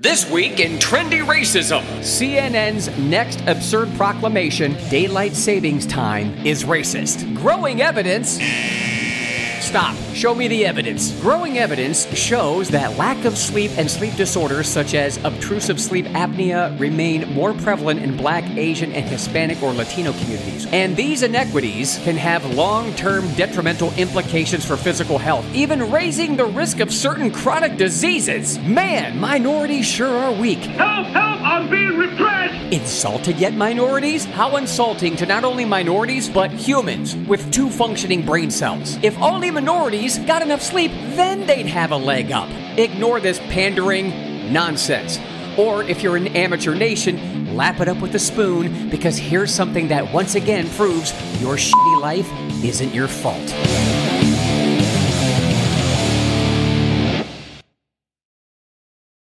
This week in trendy racism, CNN's next absurd proclamation daylight savings time is racist. Growing evidence. Stop. Show me the evidence. Growing evidence shows that lack of sleep and sleep disorders such as obstructive sleep apnea remain more prevalent in black, Asian, and Hispanic or Latino communities. And these inequities can have long term detrimental implications for physical health, even raising the risk of certain chronic diseases. Man, minorities sure are weak. Help, help! Insulted yet minorities? How insulting to not only minorities, but humans with two functioning brain cells. If only minorities got enough sleep, then they'd have a leg up. Ignore this pandering nonsense. Or if you're an amateur nation, lap it up with a spoon because here's something that once again proves your shitty life isn't your fault.